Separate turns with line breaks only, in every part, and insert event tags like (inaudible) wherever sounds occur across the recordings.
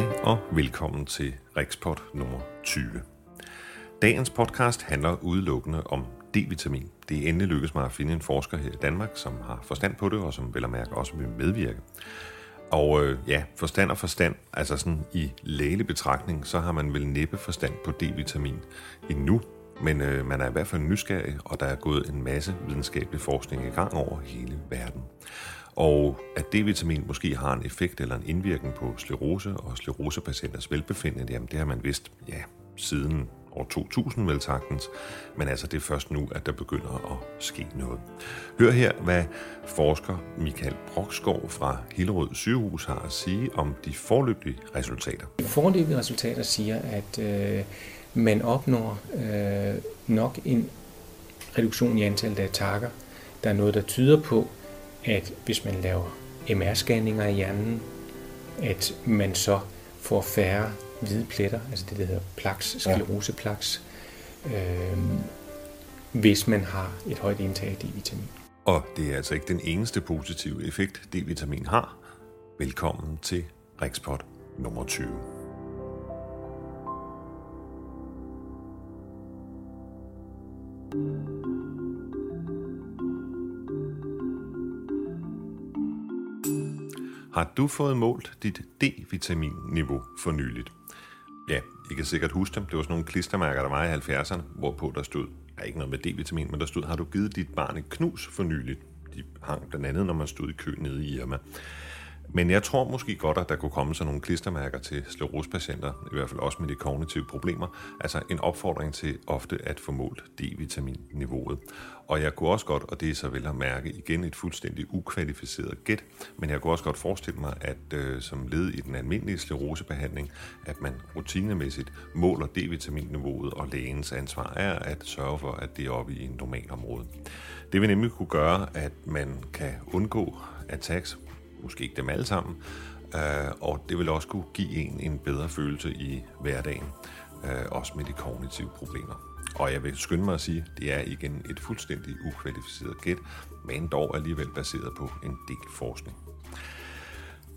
Hej og velkommen til Rikspot nummer 20. Dagens podcast handler udelukkende om D-vitamin. Det er endelig lykkedes mig at finde en forsker her i Danmark, som har forstand på det, og som vel at mærke også vil medvirke. Og øh, ja, forstand og forstand, altså sådan i lægelig betragtning, så har man vel næppe forstand på D-vitamin endnu, men øh, man er i hvert fald nysgerrig, og der er gået en masse videnskabelig forskning i gang over hele verden. Og at D-vitamin måske har en effekt eller en indvirkning på sklerose og sklerosepatienters velbefindende, jamen det har man vidst, ja, siden år 2000 vel sagtens, men altså det er først nu, at der begynder at ske noget. Hør her, hvad forsker Michael Brokskov fra Hillerød sygehus har at sige om de forløbige resultater.
De forløbige resultater siger, at øh, man opnår øh, nok en reduktion i antallet af takker. Der er noget, der tyder på, at hvis man laver MR-scanninger i hjernen, at man så får færre hvide pletter, altså det, der hedder plaks, skleroseplaks, øh, hvis man har et højt indtag af D-vitamin.
Og det er altså ikke den eneste positive effekt, D-vitamin har. Velkommen til Rikspot nummer 20. Har du fået målt dit D-vitamin-niveau for nyligt? Ja, I kan sikkert huske dem. Det var sådan nogle klistermærker, der var i 70'erne, hvorpå der stod, der er ikke noget med D-vitamin, men der stod, har du givet dit barn et knus for nyligt? De hang blandt andet, når man stod i kø nede i Irma. Men jeg tror måske godt, at der kunne komme sådan nogle klistermærker til sklerosepatienter, i hvert fald også med de kognitive problemer, altså en opfordring til ofte at få målt D-vitaminniveauet. Og jeg kunne også godt, og det er så vel at mærke igen et fuldstændig ukvalificeret gæt, men jeg kunne også godt forestille mig, at øh, som led i den almindelige sklerosebehandling, at man rutinemæssigt måler D-vitaminniveauet, og lægens ansvar er at sørge for, at det er oppe i en normal område. Det vil nemlig kunne gøre, at man kan undgå attacks måske ikke dem alle sammen, øh, og det vil også kunne give en en bedre følelse i hverdagen, øh, også med de kognitive problemer. Og jeg vil skynde mig at sige, at det er igen et fuldstændig ukvalificeret gæt, men dog alligevel baseret på en del forskning.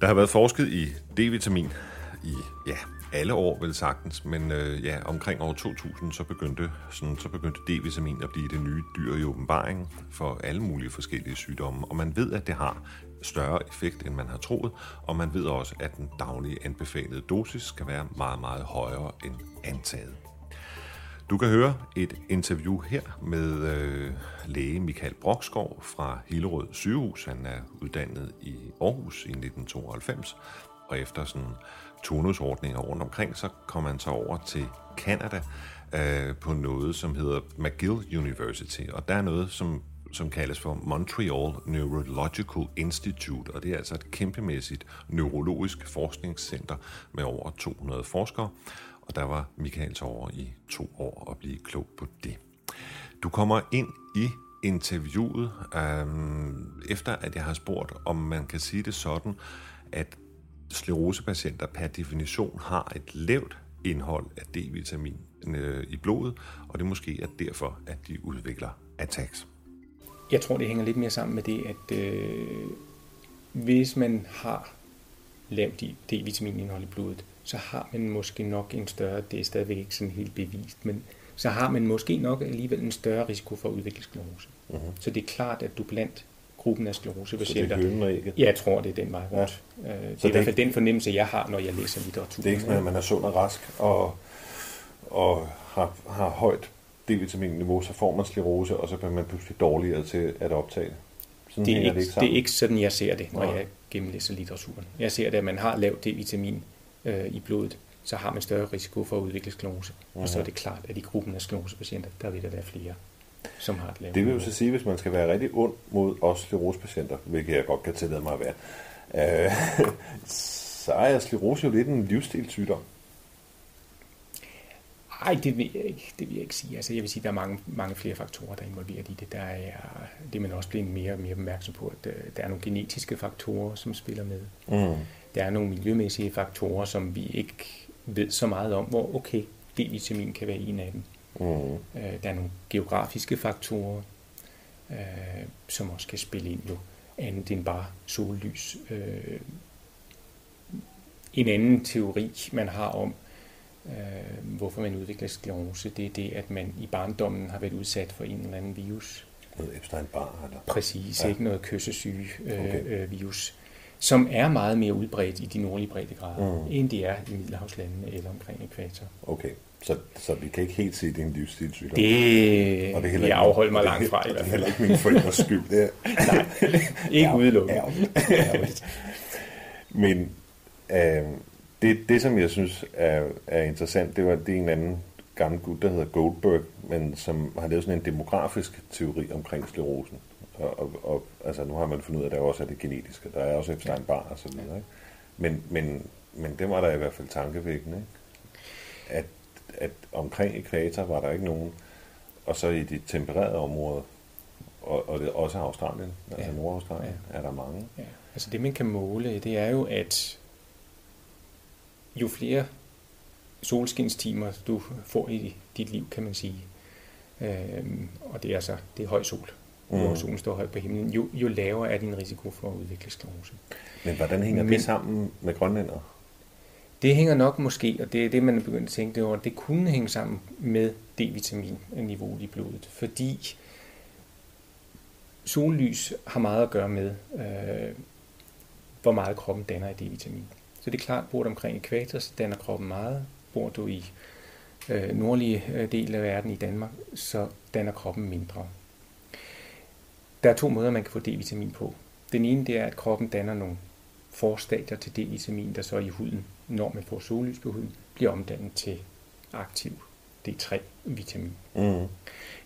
Der har været forsket i D-vitamin i ja, alle år vel sagtens, men øh, ja, omkring år 2000 så begyndte, sådan, så begyndte D-vitamin at blive det nye dyr i åbenbaringen for alle mulige forskellige sygdomme, og man ved, at det har større effekt, end man har troet, og man ved også, at den daglige anbefalede dosis skal være meget, meget højere end antaget. Du kan høre et interview her med øh, læge Michael Brokskov fra Hillerød sygehus. Han er uddannet i Aarhus i 1992, og efter sådan tonusordninger rundt omkring, så kom han så over til Canada øh, på noget, som hedder McGill University. Og der er noget, som som kaldes for Montreal Neurological Institute, og det er altså et kæmpemæssigt neurologisk forskningscenter med over 200 forskere, og der var Michael over i to år at blive klog på det. Du kommer ind i interviewet, øhm, efter at jeg har spurgt, om man kan sige det sådan, at sklerosepatienter per definition har et lavt indhold af D-vitamin øh, i blodet, og det måske er derfor, at de udvikler attacks.
Jeg tror, det hænger lidt mere sammen med det, at øh, hvis man har lavt D-vitaminindhold i blodet, så har man måske nok en større, det er stadigvæk ikke sådan helt bevist, men så har man måske nok alligevel en større risiko for at udvikle sklerose. Uh-huh. Så det er klart, at du blandt gruppen af sklerosepatienter...
Så det er ikke?
Jeg tror, det er den vej rundt. Ja. Øh, det er det i hvert fald den fornemmelse, jeg har, når jeg læser litteratur.
Det er ikke sådan, at man er sund og rask og, og har, har højt D-vitaminniveau, så får man sklerose, og så bliver man pludselig dårligere til at optage det.
Sådan det, er ikke, det, ikke det er ikke sådan, jeg ser det, når ja. jeg gennemlæser litteraturen. Jeg ser det, at man har lavt D-vitamin øh, i blodet, så har man større risiko for at udvikle sklerose. Uh-huh. Og så er det klart, at i gruppen af sklerosepatienter, der vil der være flere, som har et lavt
Det vil jo så sige, hvis man skal være rigtig ond mod os sklerosepatienter, hvilket jeg godt kan tillade mig at være, øh, (laughs) så er sklerose jo lidt en livsstilssygdom.
Nej, det vil jeg ikke, det vil jeg ikke sige. Altså, jeg vil sige, der er mange, mange flere faktorer, der er involveret i det. Der er, det er man også blevet mere og mere opmærksom på, at øh, der er nogle genetiske faktorer, som spiller med. Mm. Der er nogle miljømæssige faktorer, som vi ikke ved så meget om, hvor okay, D-vitamin kan være en af dem. Mm. Øh, der er nogle geografiske faktorer, øh, som også kan spille ind jo andet end bare sollys. en anden teori, man har om, øh, hvorfor man udvikler sklerose, det er det, at man i barndommen har været udsat for en eller anden virus.
Noget Epstein-Barr, eller?
Præcis, ja. ikke noget kyssesyge øh, okay. øh, virus, som er meget mere udbredt i de nordlige breddegrader, mm. end de er i Middelhavslandene eller omkring ekvator.
Okay, så, så vi kan ikke helt se, at det er en livsstilssygdom?
Det, og det er jeg afholde mig langt fra.
Det er heller ikke min forældres skyld. Det er. (laughs)
Nej, ikke udelukket. (laughs)
Men øh, det, det, som jeg synes er, er interessant, det var, det er en anden gammel gut, der hedder Goldberg, men som har lavet sådan en demografisk teori omkring sklerosen. Og, og, og altså, nu har man fundet ud af, at der også er det genetiske. Der er også Epstein-Barr og så videre. Ikke? Men, men, men det var der i hvert fald tankevækkende. Ikke? At, at omkring ekvator var der ikke nogen, og så i de tempererede områder, og, og det også Australien, altså ja. Nordaustralien, ja. er der mange. Ja.
Altså det, man kan måle, det er jo, at jo flere solskinstimer du får i dit liv, kan man sige, øh, og det er altså det er høj sol, mm. hvor solen står højt på himlen, jo, jo lavere er din risiko for at udvikle sklerose.
Men hvordan hænger Men, det sammen med grønlænder?
Det hænger nok måske, og det er det, man er begyndt at tænke det over, det kunne hænge sammen med D-vitamin-niveauet i blodet, fordi sollys har meget at gøre med, øh, hvor meget kroppen danner af D-vitamin. Så det er klart, bor du omkring ekvator, så danner kroppen meget. Bor du i øh, nordlige øh, del af verden i Danmark, så danner kroppen mindre. Der er to måder, man kan få D-vitamin på. Den ene det er, at kroppen danner nogle forstadier til D-vitamin, der så i huden, når man får sollys på huden, bliver omdannet til aktiv D3-vitamin. Mm.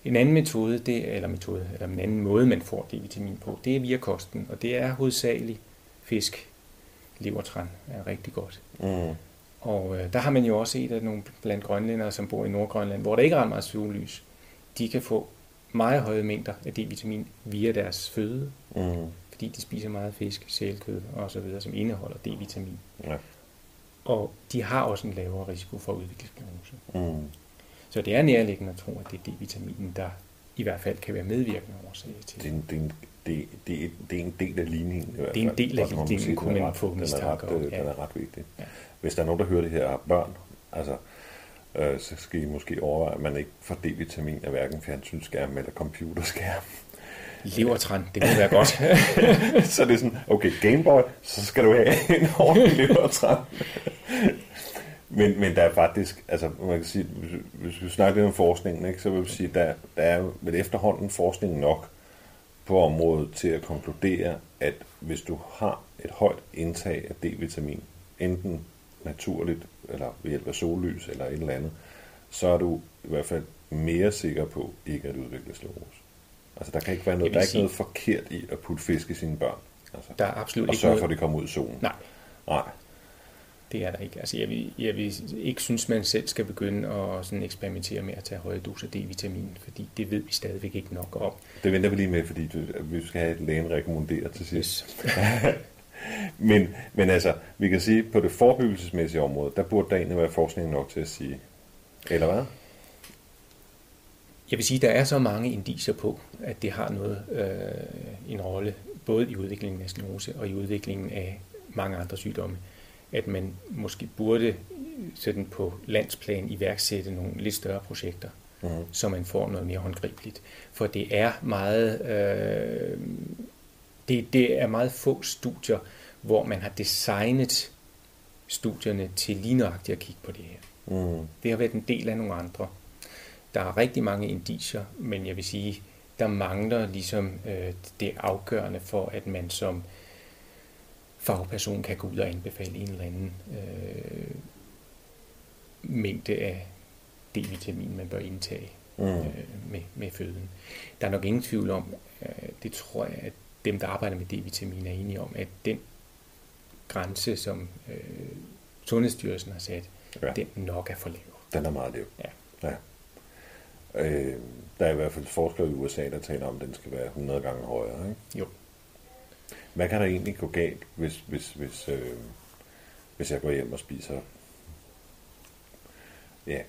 En anden metode, det, eller metode, eller en anden måde, man får D-vitamin på, det er via kosten, og det er hovedsageligt fisk, levertran er rigtig godt. Mm. Og øh, der har man jo også set, at nogle blandt grønlændere, som bor i Nordgrønland, hvor der ikke er ret meget sollys, de kan få meget høje mængder af D-vitamin via deres føde, mm. fordi de spiser meget fisk, sælkød og så videre, som indeholder D-vitamin. Ja. Og de har også en lavere risiko for at udvikle sklerose. Mm. Så det er nærliggende at tro, at det er D-vitaminen, der i hvert fald kan være medvirkende årsag til.
Det er, en, det, er en, det, det, det er en del af ligningen. I hvert.
Det er en del af ligningen, kunne man få
mistanke om. Den er ret vigtig. Ja. Hvis der er nogen, der hører det her, har børn, altså, øh, så skal I måske overveje, at man ikke får D-vitamin af hverken fjernsynsskærm eller computerskærm.
Levertræn, det kunne være godt. (laughs)
så det er sådan, okay, Gameboy, så skal du have en ordentlig levertræn. Men, men der er faktisk, altså man kan sige, hvis, vi snakker lidt om forskningen, ikke, så vil vi sige, der, der er vel efterhånden forskning nok på området til at konkludere, at hvis du har et højt indtag af D-vitamin, enten naturligt, eller ved hjælp af sollys, eller et eller andet, så er du i hvert fald mere sikker på ikke at udvikle sklerose. Altså der kan ikke være noget, der er ikke noget forkert i at putte fisk i sine børn. Altså,
der er absolut
og
ikke
sørge for, at det kommer ud i solen.
Nej.
Nej.
Det er der ikke. Altså, jeg, vil, jeg vil ikke synes, man selv skal begynde at sådan eksperimentere med at tage høje doser D-vitamin, fordi det ved vi stadigvæk ikke nok om.
Det venter vi lige med, fordi du, vi skal have et lægen rekommenderet til sidst. Yes. (laughs) men, men altså, vi kan sige, på det forebyggelsesmæssige område, der burde der egentlig være forskning nok til at sige, eller hvad?
Jeg vil sige, at der er så mange indicier på, at det har noget øh, en rolle, både i udviklingen af sklerose og i udviklingen af mange andre sygdomme at man måske burde sådan på landsplan iværksætte nogle lidt større projekter, mm-hmm. så man får noget mere håndgribeligt. For det er meget, øh, det, det er meget få studier, hvor man har designet studierne til lige nøjagtigt at kigge på det her. Mm. Det har været en del af nogle andre. Der er rigtig mange indicier, men jeg vil sige, der mangler ligesom øh, det afgørende for, at man som øh, fagperson kan gå ud og anbefale en eller anden øh, mængde af D-vitamin, man bør indtage mm. øh, med, med føden. Der er nok ingen tvivl om, øh, det tror jeg, at dem, der arbejder med D-vitamin, er enige om, at den grænse, som øh, Sundhedsstyrelsen har sat, ja. den nok er for lav.
Den er meget lav. Ja. ja. Øh, der er i hvert fald forskere i USA, der taler om, at den skal være 100 gange højere. Ikke?
Jo.
Hvad kan der egentlig gå galt, hvis, hvis, hvis, øh, hvis jeg går hjem og spiser ja,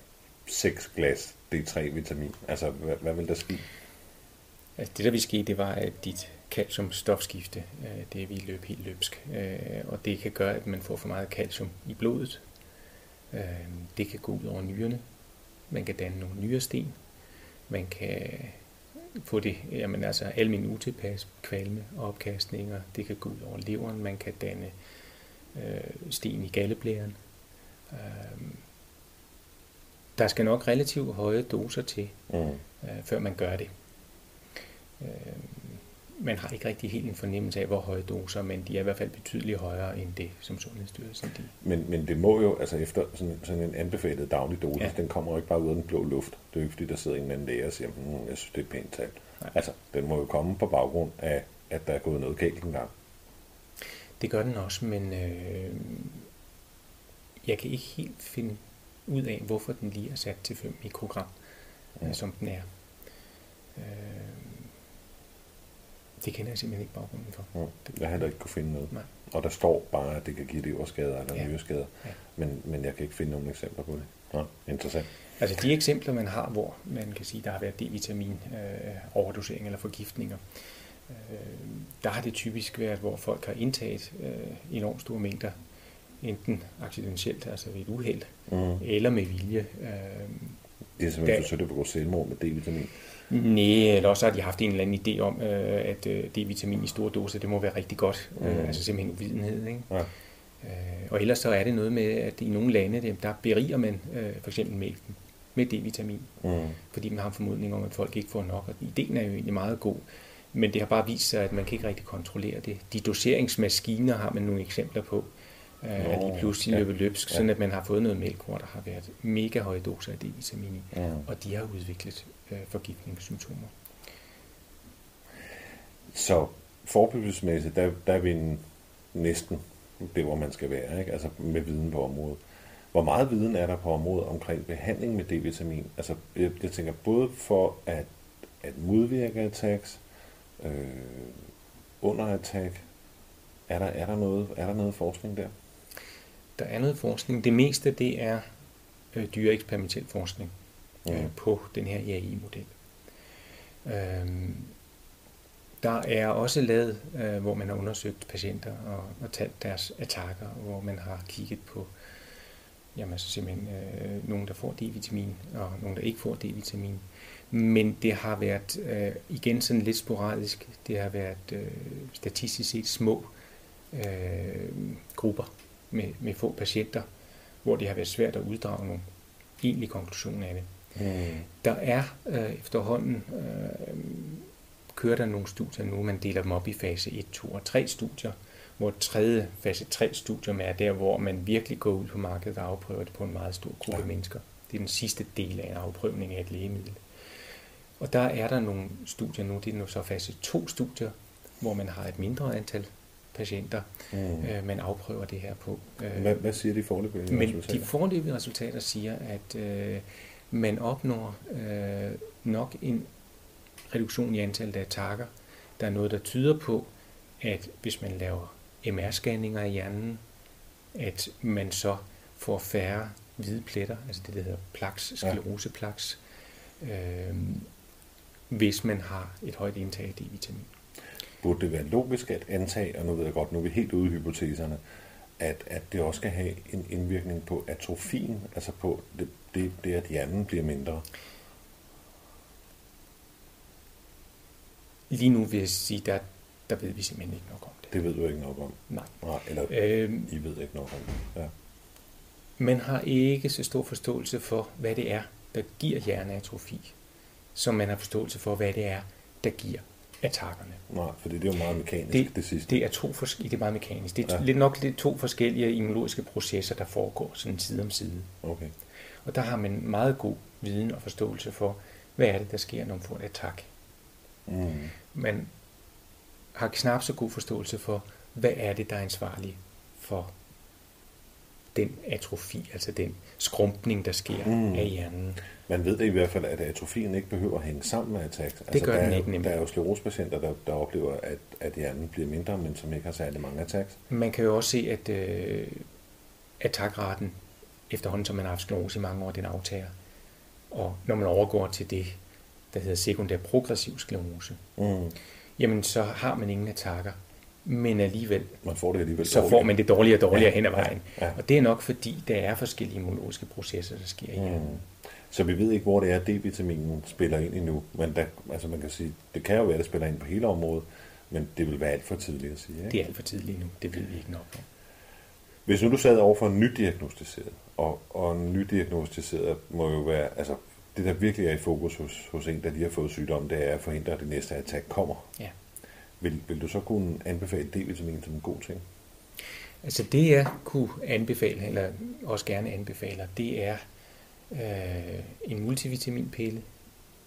6 glas D3-vitamin? Altså, hvad, hvad vil der ske?
Altså, det der vil ske, det var, at dit calciumstofskifte. stofskifte, øh, det er vi løb helt løbsk. Øh, og det kan gøre, at man får for meget calcium i blodet. Øh, det kan gå ud over nyrerne. Man kan danne nogle nyresten. Man kan få det, jamen altså almindelig utilpas, kvalme og opkastninger. Det kan gå ud over leveren. Man kan danne øh, sten i galleblæren. Øh, der skal nok relativt høje doser til, mm. øh, før man gør det. Øh, man har ikke rigtig helt en fornemmelse af, hvor høje doser, men de er i hvert fald betydeligt højere end det, som Sundhedsstyrelsen de.
Men, men det må jo, altså efter sådan, sådan en anbefalet daglig dosis, ja. den kommer jo ikke bare ud af den blå luft. Det er jo ikke, fordi der sidder en eller anden læge og siger, hm, jeg synes, det er pænt talt. Altså, den må jo komme på baggrund af, at der er gået noget galt engang.
Det gør den også, men øh, jeg kan ikke helt finde ud af, hvorfor den lige er sat til 5 mikrogram, ja. øh, som den er. Øh, det kender jeg simpelthen ikke baggrunden for.
Ja, jeg har heller ikke kunne finde noget. Nej. Og der står bare, at det kan give leverskader eller ja. nyreskader, ja. men, men jeg kan ikke finde nogen eksempler på det. Ja, interessant.
Altså de eksempler, man har, hvor man kan sige, der har været D-vitamin øh, overdosering eller forgiftninger, øh, der har det typisk været, hvor folk har indtaget øh, enormt store mængder, enten accidentielt, altså ved et uheld, mm. eller med vilje. Øh,
det er simpelthen forsøgt at begå selvmord med D-vitamin.
Nej, eller også har de haft en eller anden idé om, øh, at øh, D-vitamin i store doser, det må være rigtig godt. Mm. Øh, altså simpelthen uvidenhed. Ikke? Ja. Og ellers så er det noget med, at i nogle lande, der beriger man for eksempel mælken med D-vitamin, mm. fordi man har en formodning om, at folk ikke får nok. Og ideen er jo egentlig meget god, men det har bare vist sig, at man kan ikke rigtig kontrollere det. De doseringsmaskiner har man nogle eksempler på, øh, at de pludselig ja. løber løbsk, ja. sådan at man har fået noget mælk, hvor der har været mega høje doser af D-vitamin i, ja. og de har udviklet øh, forgiftningssymptomer.
Så forebyggelsesmæssigt, der, der er vi næsten det, hvor man skal være, ikke? altså med viden på området. Hvor meget viden er der på området omkring behandling med D-vitamin? Altså, jeg, jeg tænker både for at, at modvirke attacks, øh, under attack, er der, er, der noget, er der noget forskning der?
Der er noget forskning. Det meste det er øh, dyre eksperimentel forskning øh, på den her IAI-model. Øh, der er også lavet, øh, hvor man har undersøgt patienter og, og talt deres attacker, hvor man har kigget på jamen, altså simpelthen øh, nogen, der får D-vitamin, og nogen, der ikke får D-vitamin. Men det har været øh, igen sådan lidt sporadisk. Det har været øh, statistisk set små øh, grupper med, med få patienter, hvor det har været svært at uddrage nogle egentlige konklusioner af det. Mm. Der er øh, efterhånden, øh, kører der nogle studier nu, man deler dem op i fase 1, 2 og 3 studier, hvor tredje fase 3 studium er der, hvor man virkelig går ud på markedet og afprøver det på en meget stor gruppe ja. mennesker. Det er den sidste del af en afprøvning af et lægemiddel. Og der er der nogle studier nu, det er nu så fase 2 studier, hvor man har et mindre antal patienter, mm. øh, man afprøver det her på.
Øh, hvad, hvad siger de forløbige resultater?
Men de forløbige resultater siger, at øh, man opnår øh, nok en reduktion i antallet af attacker. Der er noget, der tyder på, at hvis man laver MR-scanninger i hjernen, at man så får færre hvide pletter, altså det, der hedder plaques, skleroseplaks, øh, hvis man har et højt indtag af D-vitamin.
Burde det være logisk at antage, og nu ved jeg godt, nu er vi helt ude i hypoteserne, at, at det også skal have en indvirkning på atrofien, altså på det, det, det at hjernen bliver mindre?
Lige nu vil jeg sige, der, der ved vi simpelthen ikke nok om det.
Det ved du ikke nok om?
Nej.
Nej eller øhm, I ved ikke nok om det? Ja.
Man har ikke så stor forståelse for, hvad det er, der giver hjerneatrofi, som man har forståelse for, hvad det er, der giver attackerne.
Nej, for det er jo meget mekanisk,
det,
det sidste.
Det er, to forskellige, det er meget mekanisk. Det er ja. lidt nok lidt to forskellige immunologiske processer, der foregår sådan side om side.
Okay.
Og der har man meget god viden og forståelse for, hvad er det, der sker, når man får et attack. Mm. Man har knap så god forståelse for, hvad er det, der er ansvarlig for den atrofi, altså den skrumpning, der sker mm. af hjernen.
Man ved det i hvert fald, at atrofien ikke behøver at hænge sammen med attacks.
Det altså, gør
der
den
er,
ikke nemlig.
Der er jo sklerosepatienter, der, der oplever, at, at hjernen bliver mindre, men som ikke har særlig mange attacks.
Man kan jo også se, at øh, attakraten, efterhånden som man har haft sklerose i mange år, den aftager. Og når man overgår til det, der hedder sekundær progressiv sklerose, mm. jamen så har man ingen attacker. Men alligevel,
Man får det alligevel
så får man det dårligere og dårligere
Ja,
hen ad vejen.
ja, ja.
Og det er nok fordi, der er forskellige immunologiske processer, der sker i.
Mm. Så vi ved ikke, hvor det er, D-vitaminen spiller ind endnu. Men der, altså man kan sige, det kan jo være, at det spiller ind på hele området, men det vil være alt for tidligt at sige. Ikke?
Det er alt for tidligt nu. Det ved vi ikke nok om.
Hvis nu du sad over for en nydiagnostiseret, og, og en nydiagnostiseret må jo være, altså det der virkelig er i fokus hos, hos en, der lige har fået sygdom, det er at forhindre, at det næste attack kommer.
Ja.
Vil, vil du så kunne anbefale D-vitamin som en god ting?
Altså det jeg kunne anbefale, eller også gerne anbefaler, det er øh, en multivitaminpille.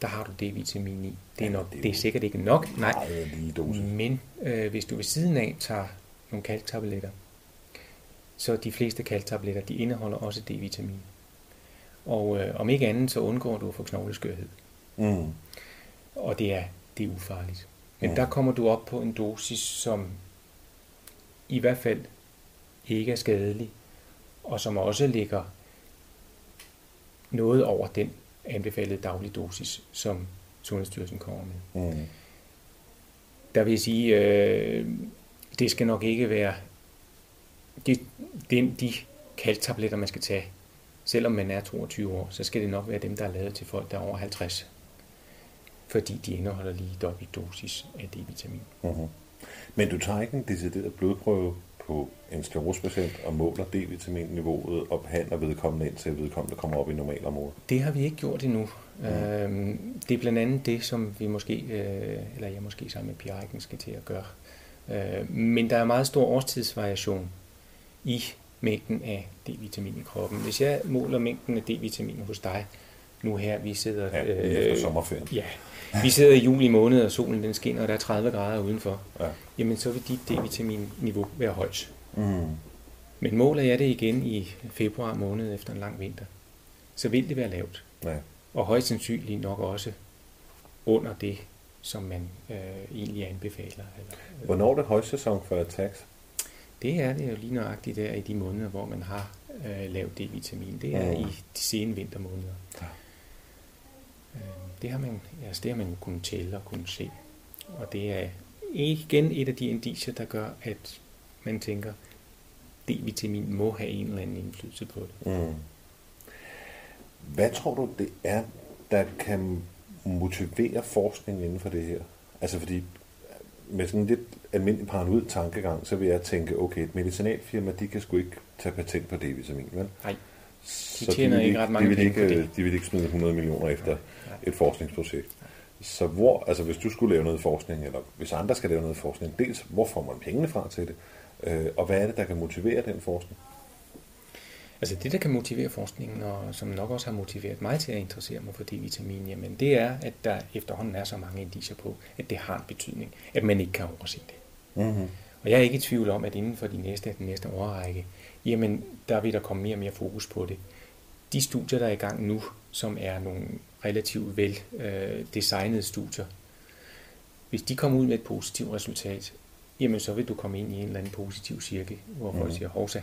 Der har du D-vitamin i. Det er, nok,
det er
er sikkert ikke nok, nej. Men øh, hvis du ved siden af tager nogle kalktabletter, så de fleste kalktabletter, de indeholder også D-vitamin. Og øh, om ikke andet, så undgår du at få knogleskørhed.
Mm.
Og det er, det er ufarligt. Men
Mm.
der kommer du op på en dosis, som i hvert fald ikke er skadelig, og som også ligger noget over den anbefalede daglige dosis, som Sundhedsstyrelsen kommer med.
Mm.
Der vil jeg sige, øh, det skal nok ikke være de, de, de kalktabletter, man skal tage. Selvom man er 22 år, så skal det nok være dem, der er lavet til folk, der er over 50. Fordi de indeholder lige dobbelt dosis af D-vitamin.
Mm-hmm. Men du tager ikke en decideret blodprøve på en sklerosepatient og måler D-vitaminniveauet og behandler vedkommende indtil vedkommende kommer op i normalområdet?
Det har vi ikke gjort endnu. Mm. Øhm, det er blandt andet det, som vi måske, øh, eller jeg måske sammen med Pia skal til at gøre. Øh, men der er meget stor årstidsvariation i mængden af D-vitamin i kroppen. Hvis jeg måler mængden af D-vitamin hos dig, nu her, vi sidder...
Ja, lige efter sommerferien.
Ja, vi sidder i juli måned, og solen den skinner, og der er 30 grader udenfor.
Ja.
Jamen, så vil dit D-vitamin-niveau være højt.
Mm.
Men måler jeg det igen i februar måned efter en lang vinter, så vil det være lavt.
Ja.
Og højst sandsynligt nok også under det, som man øh, egentlig anbefaler. Eller, øh,
Hvornår er det højsæson for attacks?
Det er det jo lige nøjagtigt der i de måneder, hvor man har øh, lavt D-vitamin. Det er
Mm.
i de sene vintermåneder.
Ja.
Det, har man, altså det har man jo kunnet tælle og kunnet se. Og det er igen et af de indicier, der gør, at man tænker, D-vitamin må have en eller anden indflydelse på det.
Mm. Hvad tror du, det er, der kan motivere forskning inden for det her? Altså fordi, med sådan en lidt almindelig paranoid tankegang, så vil jeg tænke, okay, et medicinalfirma, de kan sgu ikke tage patent på D-vitamin, vel?
Nej,
Så
tjener
vil
ikke ret mange
de vil
penge
ikke,
på det.
De vil ikke smide 100 millioner efter
nej.
et forskningsprojekt. Så hvor, altså hvis du skulle lave noget forskning, eller hvis andre skal lave noget forskning, dels hvor får man pengene fra til det, øh, og hvad er det, der kan motivere den forskning?
Altså det, der kan motivere forskningen, og som nok også har motiveret mig til at interessere mig for D-vitamin, jamen det er, at der efterhånden er så mange indicier på, at det har en betydning, at man ikke kan overse det.
Mm-hmm.
Og jeg er ikke i tvivl om, at inden for de næste, den næste årrække, jamen der vil der komme mere og mere fokus på det. De studier, der er i gang nu, som er nogle relativt vel øh, designede studier, hvis de kommer ud med et positivt resultat, jamen så vil du komme ind i en eller anden positiv cirkel, hvor folk
Mhm.
siger, hovsa,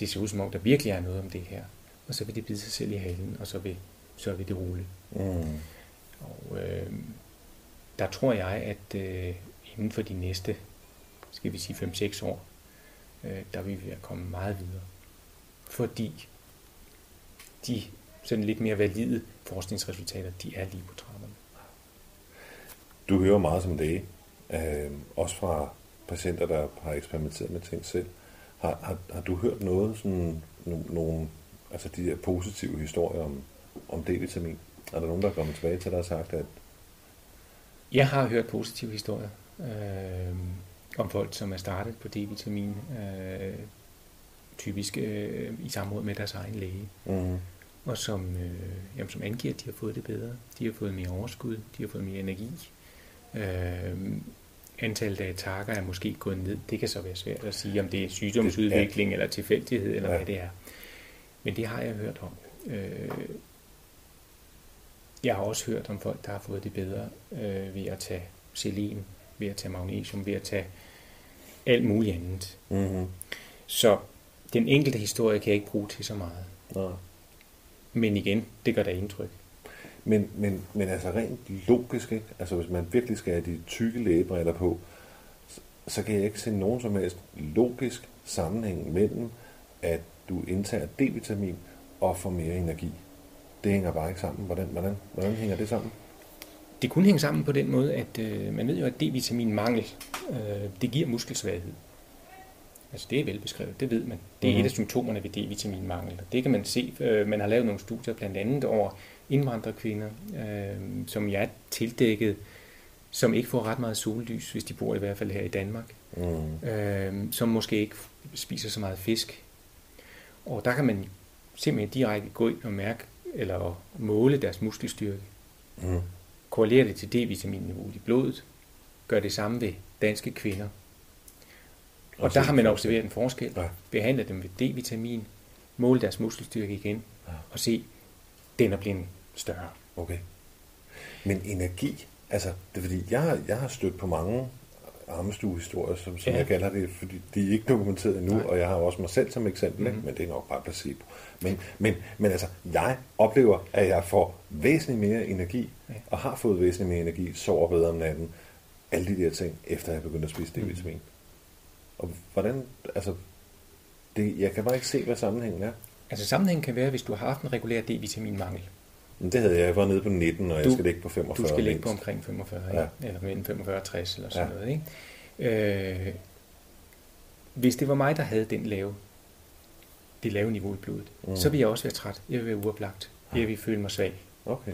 det ser ud som om, der virkelig er noget om det her. Og så vil det bide sig selv i halen, og så vil, så vil det rulle.
Mm.
Og øh, der tror jeg, at øh, inden for de næste, skal vi sige 5-6 år, øh, der vil vi være kommet meget videre. Fordi de sådan lidt mere valide forskningsresultater, de er lige på trapperne.
Du hører meget som læge, øh, også fra patienter, der har eksperimenteret med ting selv. Har, har, har du hørt noget, sådan no, nogle, altså de der positive historier om, om D-vitamin? Er der nogen, der er kommet tilbage til dig og sagt, at
Jeg har hørt positive historier øh, om folk, som er startet på D-vitamin, øh, typisk øh, i samråd med deres egen læge,
mm,
og som, øh, jamen, som angiver, at de har fået det bedre. De har fået mere overskud, de har fået mere energi. Øh, antallet af attacker er måske gået ned. Det kan så være svært at sige, om det er sygdomsudvikling eller tilfældighed, eller
Ja.
hvad det er. Men det har jeg hørt om. Øh, jeg har også hørt om folk, der har fået det bedre øh, ved at tage selen, ved at tage magnesium, ved at tage alt muligt andet.
mm-hmm.
Så den enkelte historie kan jeg ikke bruge til så meget.
Nå.
Men igen, det gør da indtryk.
Men, men, men altså rent logisk, ikke? Altså hvis man virkelig skal have de tykke lægebriller på, så, kan jeg ikke se nogen som helst logisk sammenhæng mellem, at du indtager D-vitamin og får mere energi. Det hænger bare ikke sammen. Hvordan, hvordan, hvordan hænger det sammen?
Det kunne hænge sammen på den måde, at øh, man ved jo, at D-vitamin mangel, øh, det giver muskelsvaghed. Altså det er velbeskrevet, det ved man. Det er mm-hmm. et af symptomerne ved D-vitaminmangel. Det kan man se. Øh, man har lavet nogle studier blandt andet over indvandrerkvinder, øh, som er tildækket, som ikke får ret meget sollys, hvis de bor i hvert fald her i Danmark. Mm. Øh, som måske ikke spiser så meget fisk. Og der kan man simpelthen direkte gå ind og mærke, eller måle deres muskelstyrke. Mm. Korrelere det til D-vitaminniveauet i blodet. Gør det samme ved danske kvinder. Og, og der har man observeret en forskel. Ja. Behandle dem med D-vitamin, måle deres muskelstyrke igen, ja. og se, den er blevet større.
Okay. Men energi, altså, det er fordi, jeg jeg har stødt på mange armestuehistorier, som, som ja. jeg kalder det, fordi de er ikke dokumenteret endnu, Nej. og jeg har også mig selv som eksempel, mm-hmm. men det er nok bare placebo. Men, men, men altså, jeg oplever, at jeg får væsentligt mere energi, ja. og har fået væsentligt mere energi, sover bedre om natten, alle de der ting, efter jeg begyndte at spise D-vitamin. Mm. Og hvordan, altså, det, jeg kan bare ikke se, hvad sammenhængen er.
Altså sammenhængen kan være, hvis du har haft en regulær D-vitaminmangel.
Men det havde jeg. Jeg var nede på 19, og du, jeg skal ligge på 45.
Du skal ligge på omkring 45, ja. eller mellem 45 og 60 eller sådan ja. noget. Ikke? Øh, hvis det var mig, der havde den lave, det lave niveau i blodet, mm. så ville jeg også være træt. Jeg ville være uoplagt. Jeg ville føle mig svag.
Okay.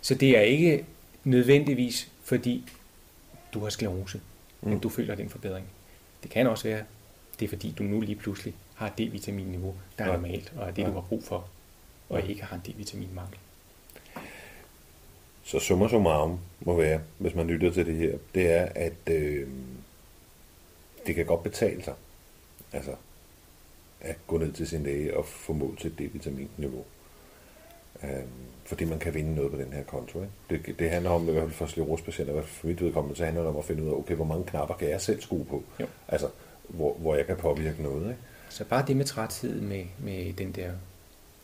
Så det er ikke nødvendigvis, fordi du har sklerose, mm. at du føler den forbedring. Det kan også være, det er fordi, du nu lige pludselig har D-vitaminniveau, der er ja. normalt, og er det, ja. du har brug for, og ja. ikke har en D-vitaminmangel.
Så summa summarum må være, hvis man lytter til det her, det er, at øh, det kan godt betale sig. Altså, at gå ned til sin læge og få mål til D-vitaminniveau. Øh, fordi man kan vinde noget på den her konto. Ikke? Det, det handler om, i hvert fald for sklerosepatienter, for mit vedkommende, så handler det om at finde ud af, okay, hvor mange knapper kan jeg selv skrue på? Jo. Altså, hvor, hvor jeg kan påvirke noget. Ikke?
Så bare det med træthed, med, med den der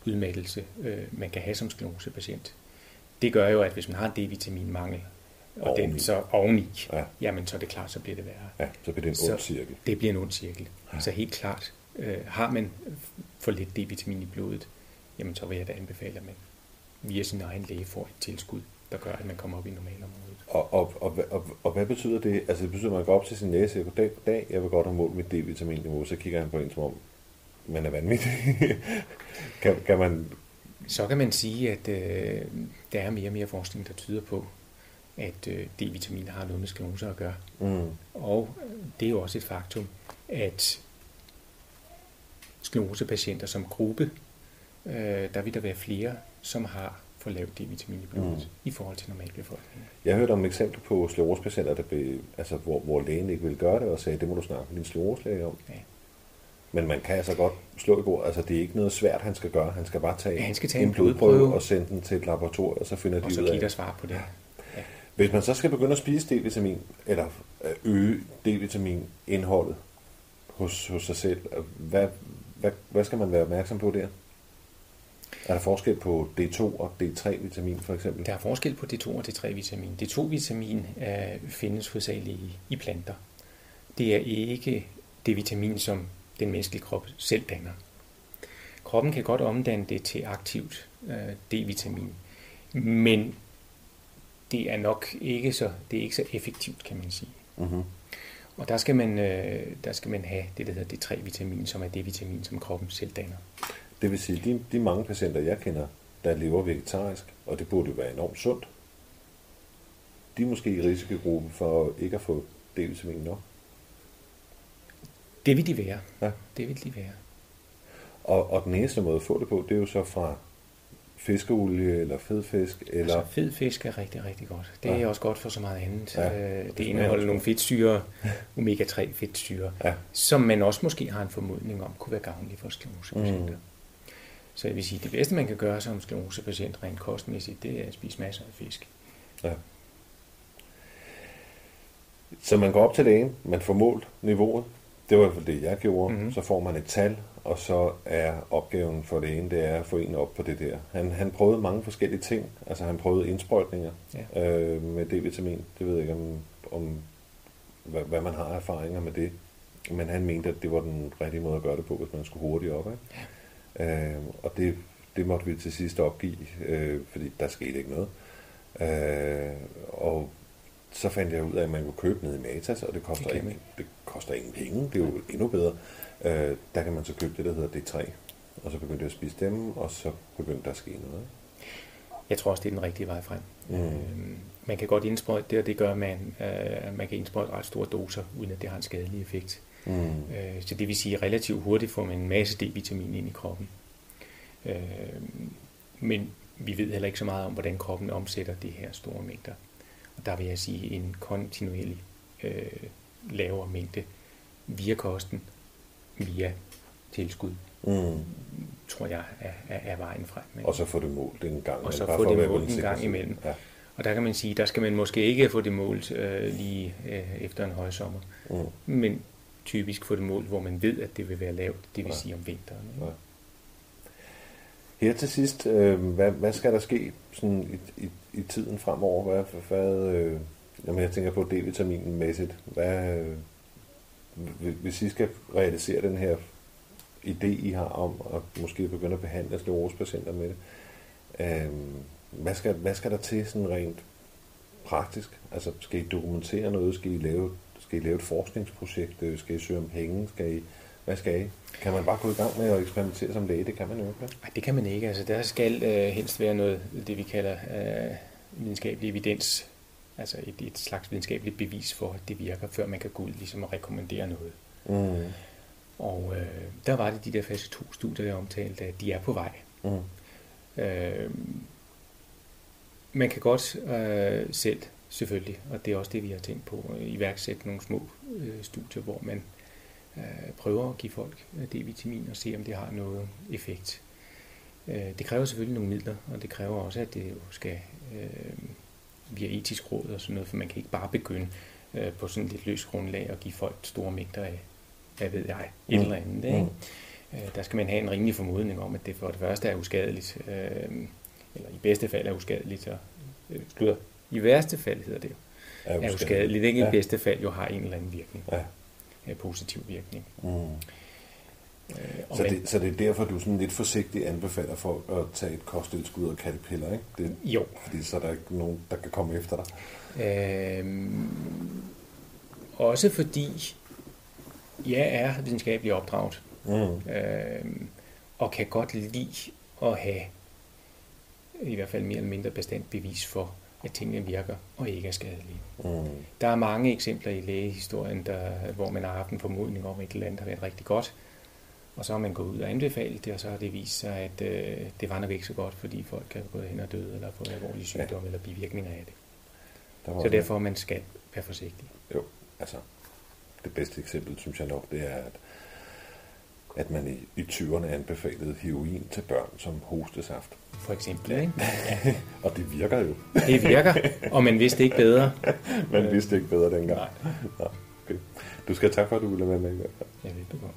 udmattelse, øh, man kan have som sklerosepatient, det gør jo, at hvis man har en D-vitaminmangel, og oveni. den så oveni, ja. jamen så er det klart, så bliver det værre.
Ja, så bliver det en ond cirkel.
Det bliver en ond cirkel. Ja. Så helt klart, øh, har man for lidt D-vitamin i blodet, jamen så vil jeg da anbefale, at man via sin egen læge får et tilskud, der gør, at man kommer op i normalområdet.
Og, og, og, og, og hvad betyder det? Altså det betyder, at man går op til sin læge og siger, goddag, goddag, jeg vil godt have målt mit D-vitaminniveau, så kigger han på en som om, man er vanvittig. (laughs) kan, kan man...
Så kan man sige, at øh, der er mere og mere forskning, der tyder på, at øh, D-vitamin har noget med sklerose at gøre. Mm. Og det er jo også et faktum, at sklerosepatienter som gruppe, øh, der vil der være flere, som har for lavt D-vitamin i blodet mm. i forhold til normalbefolkningen.
Jeg har hørt om eksempler på sklerosepatienter, der be, altså, hvor, hvor lægen ikke vil gøre det, og sagde, det må du snakke med din skleroselæge om. Ja. Men man kan altså godt slå i bordet. Altså, det er ikke noget svært, han skal gøre. Han skal bare tage, ja, han skal tage en, en blodprøve, blodprøve og sende den til et laboratorium, og så finder
og
de
så ud af det. svar på det.
Ja. Hvis man så skal begynde at spise D-vitamin, eller øge D-vitamin-indholdet hos, hos sig selv, hvad, hvad, hvad skal man være opmærksom på der? Er der forskel på D2 og D3-vitamin for eksempel?
Der er forskel på D2 og D3-vitamin. D2-vitamin øh, findes hovedsageligt i, i planter. Det er ikke det vitamin, som den menneskelige krop selv danner. Kroppen kan godt omdanne det til aktivt øh, D-vitamin, men det er nok ikke så, det er ikke så effektivt, kan man sige. Uh-huh. Og der skal, man, øh, der skal man have det, der hedder D3-vitamin, som er det vitamin, som kroppen selv danner.
Det vil sige, de, de mange patienter, jeg kender, der lever vegetarisk, og det burde jo være enormt sundt, de er måske i risikogruppen for ikke at få D-vitamin nok.
Det vil de være. Ja. Det vil de være.
Og, og den eneste måde at få det på, det er jo så fra fiskeolie eller fed fisk? Eller...
Altså, fed fisk er rigtig, rigtig godt. Det ja. er også godt for så meget andet. Ja, øh, det indeholder nogle fedtsyre, (laughs) omega-3 fedtsyre, ja. som man også måske har en formodning om kunne være gavnlige for sklerosepatienter. Mm. Så jeg vil sige, det bedste man kan gøre som sklerosepatient rent kostmæssigt, det er at spise masser af fisk. Ja.
Så man går op til lægen, man får målt niveauet, Det var i hvert fald det, jeg gjorde. Mm-hmm. Så får man et tal, og så er opgaven for det ene, det er at få en op på det der. Han, han prøvede mange forskellige ting. Altså han prøvede indsprøjtninger ja. øh, med D-vitamin. Det ved jeg ikke, om, om hvad, hvad man har erfaringer med det. Men han mente, at det var den rigtige måde at gøre det på, hvis man skulle hurtigt op. Ikke? Ja. Øh, og det, det måtte vi til sidst opgive, øh, fordi der skete ikke noget. Øh, og så fandt jeg ud af, at man kunne købe ned i Matas, og det koster, ingen, det koster ingen penge. Det er jo endnu bedre. Øh, der kan man så købe det, der hedder D3. Og så begyndte jeg at spise dem, og så begyndte der at ske noget.
Jeg tror også, det er den rigtige vej frem. Mm. Øh, man kan godt indsprøjte det, og det gør, man, øh, man kan indsprøjte ret store doser, uden at det har en skadelig effekt. Mm. Øh, så det vil sige, at relativt hurtigt får man en masse D-vitamin ind i kroppen. Øh, men vi ved heller ikke så meget om, hvordan kroppen omsætter det her store mængder. Og der vil jeg sige, en kontinuerlig øh, lavere mængde via kosten, via tilskud, mm. tror jeg er, er, er vejen frem.
Ikke? Og så få det målt en gang.
Og så få det målt en gang imellem. Ja. Og der kan man sige, der skal man måske ikke få det målt øh, lige øh, efter en højsommer, mm. men typisk få det målt, hvor man ved, at det vil være lavt, det vil ja. sige om vinteren. Ikke? Ja.
Her til sidst, øh, hvad, hvad skal der ske sådan i, i, i tiden fremover? Hvad, hvad, øh, jamen jeg tænker på D-vitaminen mæssigt. Hvad, øh, hvis I skal realisere den her idé, I har om at måske begynde at behandle sklerosepatienter med det, øh, hvad, skal, hvad skal der til sådan rent praktisk? Altså skal I dokumentere noget? Skal I lave, skal I lave et forskningsprojekt? Øh, skal I søge om penge? Skal I hvad skal I? Kan man bare gå i gang med at eksperimentere som læge? Det kan man jo ikke.
Nej, det kan man ikke. Altså, der skal øh, helst være noget, det vi kalder øh, videnskabelig evidens. Altså et, et slags videnskabeligt bevis for, at det virker, før man kan gå ud ligesom og rekommendere noget. Mm. Og øh, der var det de der fase 2-studier, jeg omtalte, at de er på vej. Mm. Øh, man kan godt øh, selv, selvfølgelig, og det er også det, vi har tænkt på, iværksætte nogle små øh, studier, hvor man øh, prøver at give folk øh, D-vitamin og se, om det har noget effekt. Øh, det kræver selvfølgelig nogle midler, og det kræver også, at det jo skal øh, via etisk råd og sådan noget, for man kan ikke bare begynde øh, på sådan lidt løs grundlag at give folk store mængder af, hvad ved jeg, et mm. eller andet. Ikke? Mm. Øh, der skal man have en rimelig formodning om, at det for det første er uskadeligt, øh, eller i bedste fald er uskadeligt, og, øh, slutter, i værste fald hedder det jo, er uskadeligt, er uskadeligt ikke? Ja. i bedste fald jo har en eller anden virkning. Ja øh, positiv virkning. Mm.
Øh, så, det, så det er derfor, du sådan lidt forsigtigt anbefaler folk at tage et kosttilskud og kattepiller, ikke? Det,
jo.
Fordi så er der ikke nogen, der kan komme efter dig.
Øhm, også fordi jeg er videnskabelig opdraget. Mm. Øhm, og kan godt lide at have i hvert fald mere eller mindre bestemt bevis for, at tingene virker og ikke er skadelige. Mm. Der er mange eksempler i lægehistorien, der, hvor man har haft en formodning om, at et eller andet har været rigtig godt, og så har man gået ud og anbefalet det, og så har det vist sig, at øh, det var nok ikke så godt, fordi folk kan gået hen og døde, eller fået alvorlige sygdomme ja. eller bivirkninger af det. Så derfor man skal være forsigtig.
Jo, altså det bedste eksempel, synes jeg nok, det er, at at man i, i 20'erne anbefalede heroin til børn som hostesaft.
For eksempel, ikke? (laughs)
Ja. og det virker jo.
det virker, og man vidste ikke bedre.
man vidste ikke bedre dengang. Nej. Ja, okay. Du skal have tak for, at du ville være med i hvert fald.
Det er godt.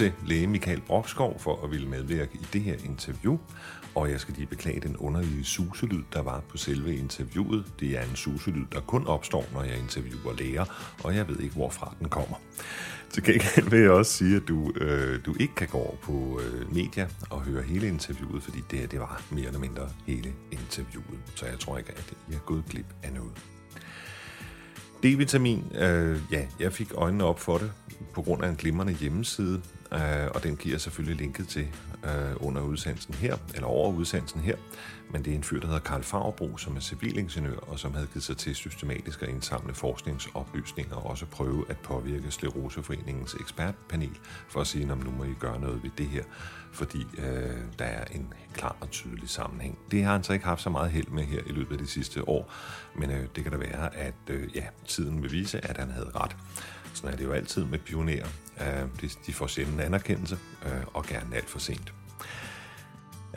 Til læge Michael Brokskov for at ville medvirke i det her interview. Og jeg skal lige beklage den underlige suselyd, der var på selve interviewet. Det er en suselyd, der kun opstår, når jeg interviewer læger, og jeg ved ikke, hvorfra den kommer. Til gengæld vil jeg også sige, at du, øh, du ikke kan gå over på øh, media og høre hele interviewet, fordi det her det var mere eller mindre hele interviewet. Så jeg tror ikke, at I har gået glip af noget. D-vitamin, øh, ja, jeg fik øjnene op for det på grund af en glimrende hjemmeside, øh, og den giver selvfølgelig linket til øh, under udsendelsen her, eller over udsendelsen her, men det er en fyr, der hedder Karl Fauerbro, som er civilingeniør, og som havde givet sig til systematisk at indsamle forskningsoplysninger og også prøve at påvirke Sleroseforeningens ekspertpanel for at sige, om nu må I gøre noget ved det her, fordi øh, der er en klar og tydelig sammenhæng. Det har han så ikke haft så meget held med her i løbet af de sidste år, men øh, det kan da være, at øh, ja, tiden vil vise, at han havde ret. Sådan er det jo altid med pionerer. Øh, de, får sjældent anerkendelse, øh, og gerne alt for sent.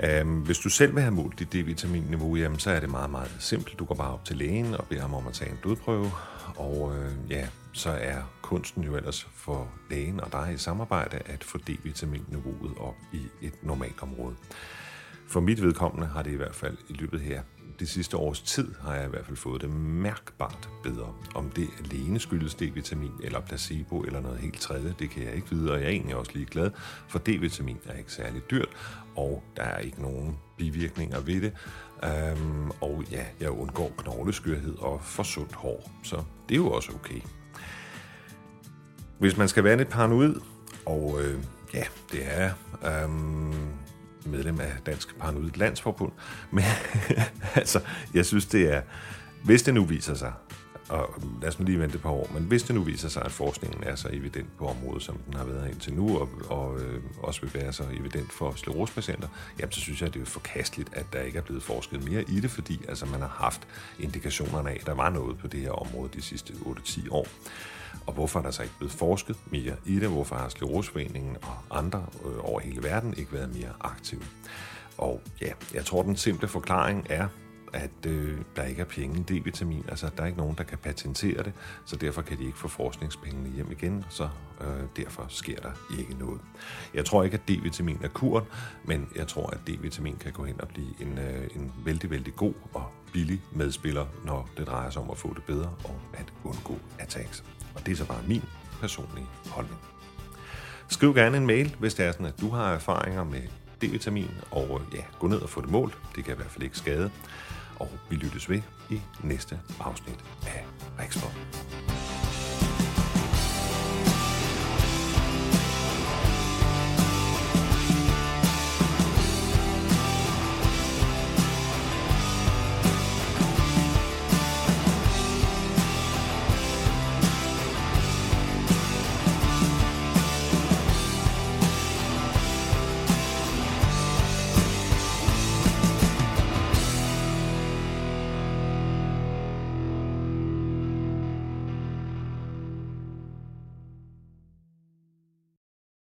Øh, hvis du selv vil have målt dit D-vitaminniveau, jamen, så er det meget, meget simpelt. Du går bare op til lægen og beder ham om at tage en blodprøve, og øh, ja, så er kunsten jo ellers for lægen og dig i samarbejde at få D-vitaminniveauet op i et normalt område. For mit vedkommende har det i hvert fald i løbet her det sidste års tid har jeg i hvert fald fået det mærkbart bedre. Om det alene skyldes D-vitamin eller placebo eller noget helt tredje, det kan jeg ikke vide, og jeg er egentlig også lige glad, for D-vitamin er ikke særlig dyrt, og der er ikke nogen bivirkninger ved det. Øhm, og ja, jeg undgår knogleskørhed og for sundt hår, så det er jo også okay. Hvis man skal være lidt paranoid, og øh, ja, det er øhm, medlem af Dansk Paranoid Landsforbund, men (laughs) altså, jeg synes, det er, hvis det nu viser sig, og lad os nu lige vente et par år, men hvis det nu viser sig, at forskningen er så evident på området, som den har været indtil nu, og, og øh, også vil være så evident for sklerosepatienter, jamen så synes jeg, at det er forkasteligt, at der ikke er blevet forsket mere i det, fordi altså, man har haft indikationerne af, at der var noget på det her område de sidste 8-10 år. Og hvorfor er der så ikke blevet forsket mere i det? Hvorfor har Skleroseforeningen og andre øh, over hele verden ikke været mere aktive? Og ja, jeg tror, den simple forklaring er, at øh, der ikke er penge i D-vitamin. Altså, der er ikke nogen, der kan patentere det, så derfor kan de ikke få forskningspengene hjem igen, så øh, derfor sker der ikke noget. Jeg tror ikke, at D-vitamin er kuren, men jeg tror, at D-vitamin kan gå hen og blive en, øh, en vældig, vældig god og billig medspiller, når det drejer sig om at få det bedre og at undgå attacks. Og det er så bare min personlige holdning. Skriv gerne en mail, hvis det er sådan, at du har erfaringer med D-vitamin, og ja, gå ned og få det målt. Det kan i hvert fald ikke skade. Og vi lyttes ved i næste afsnit af Rexport.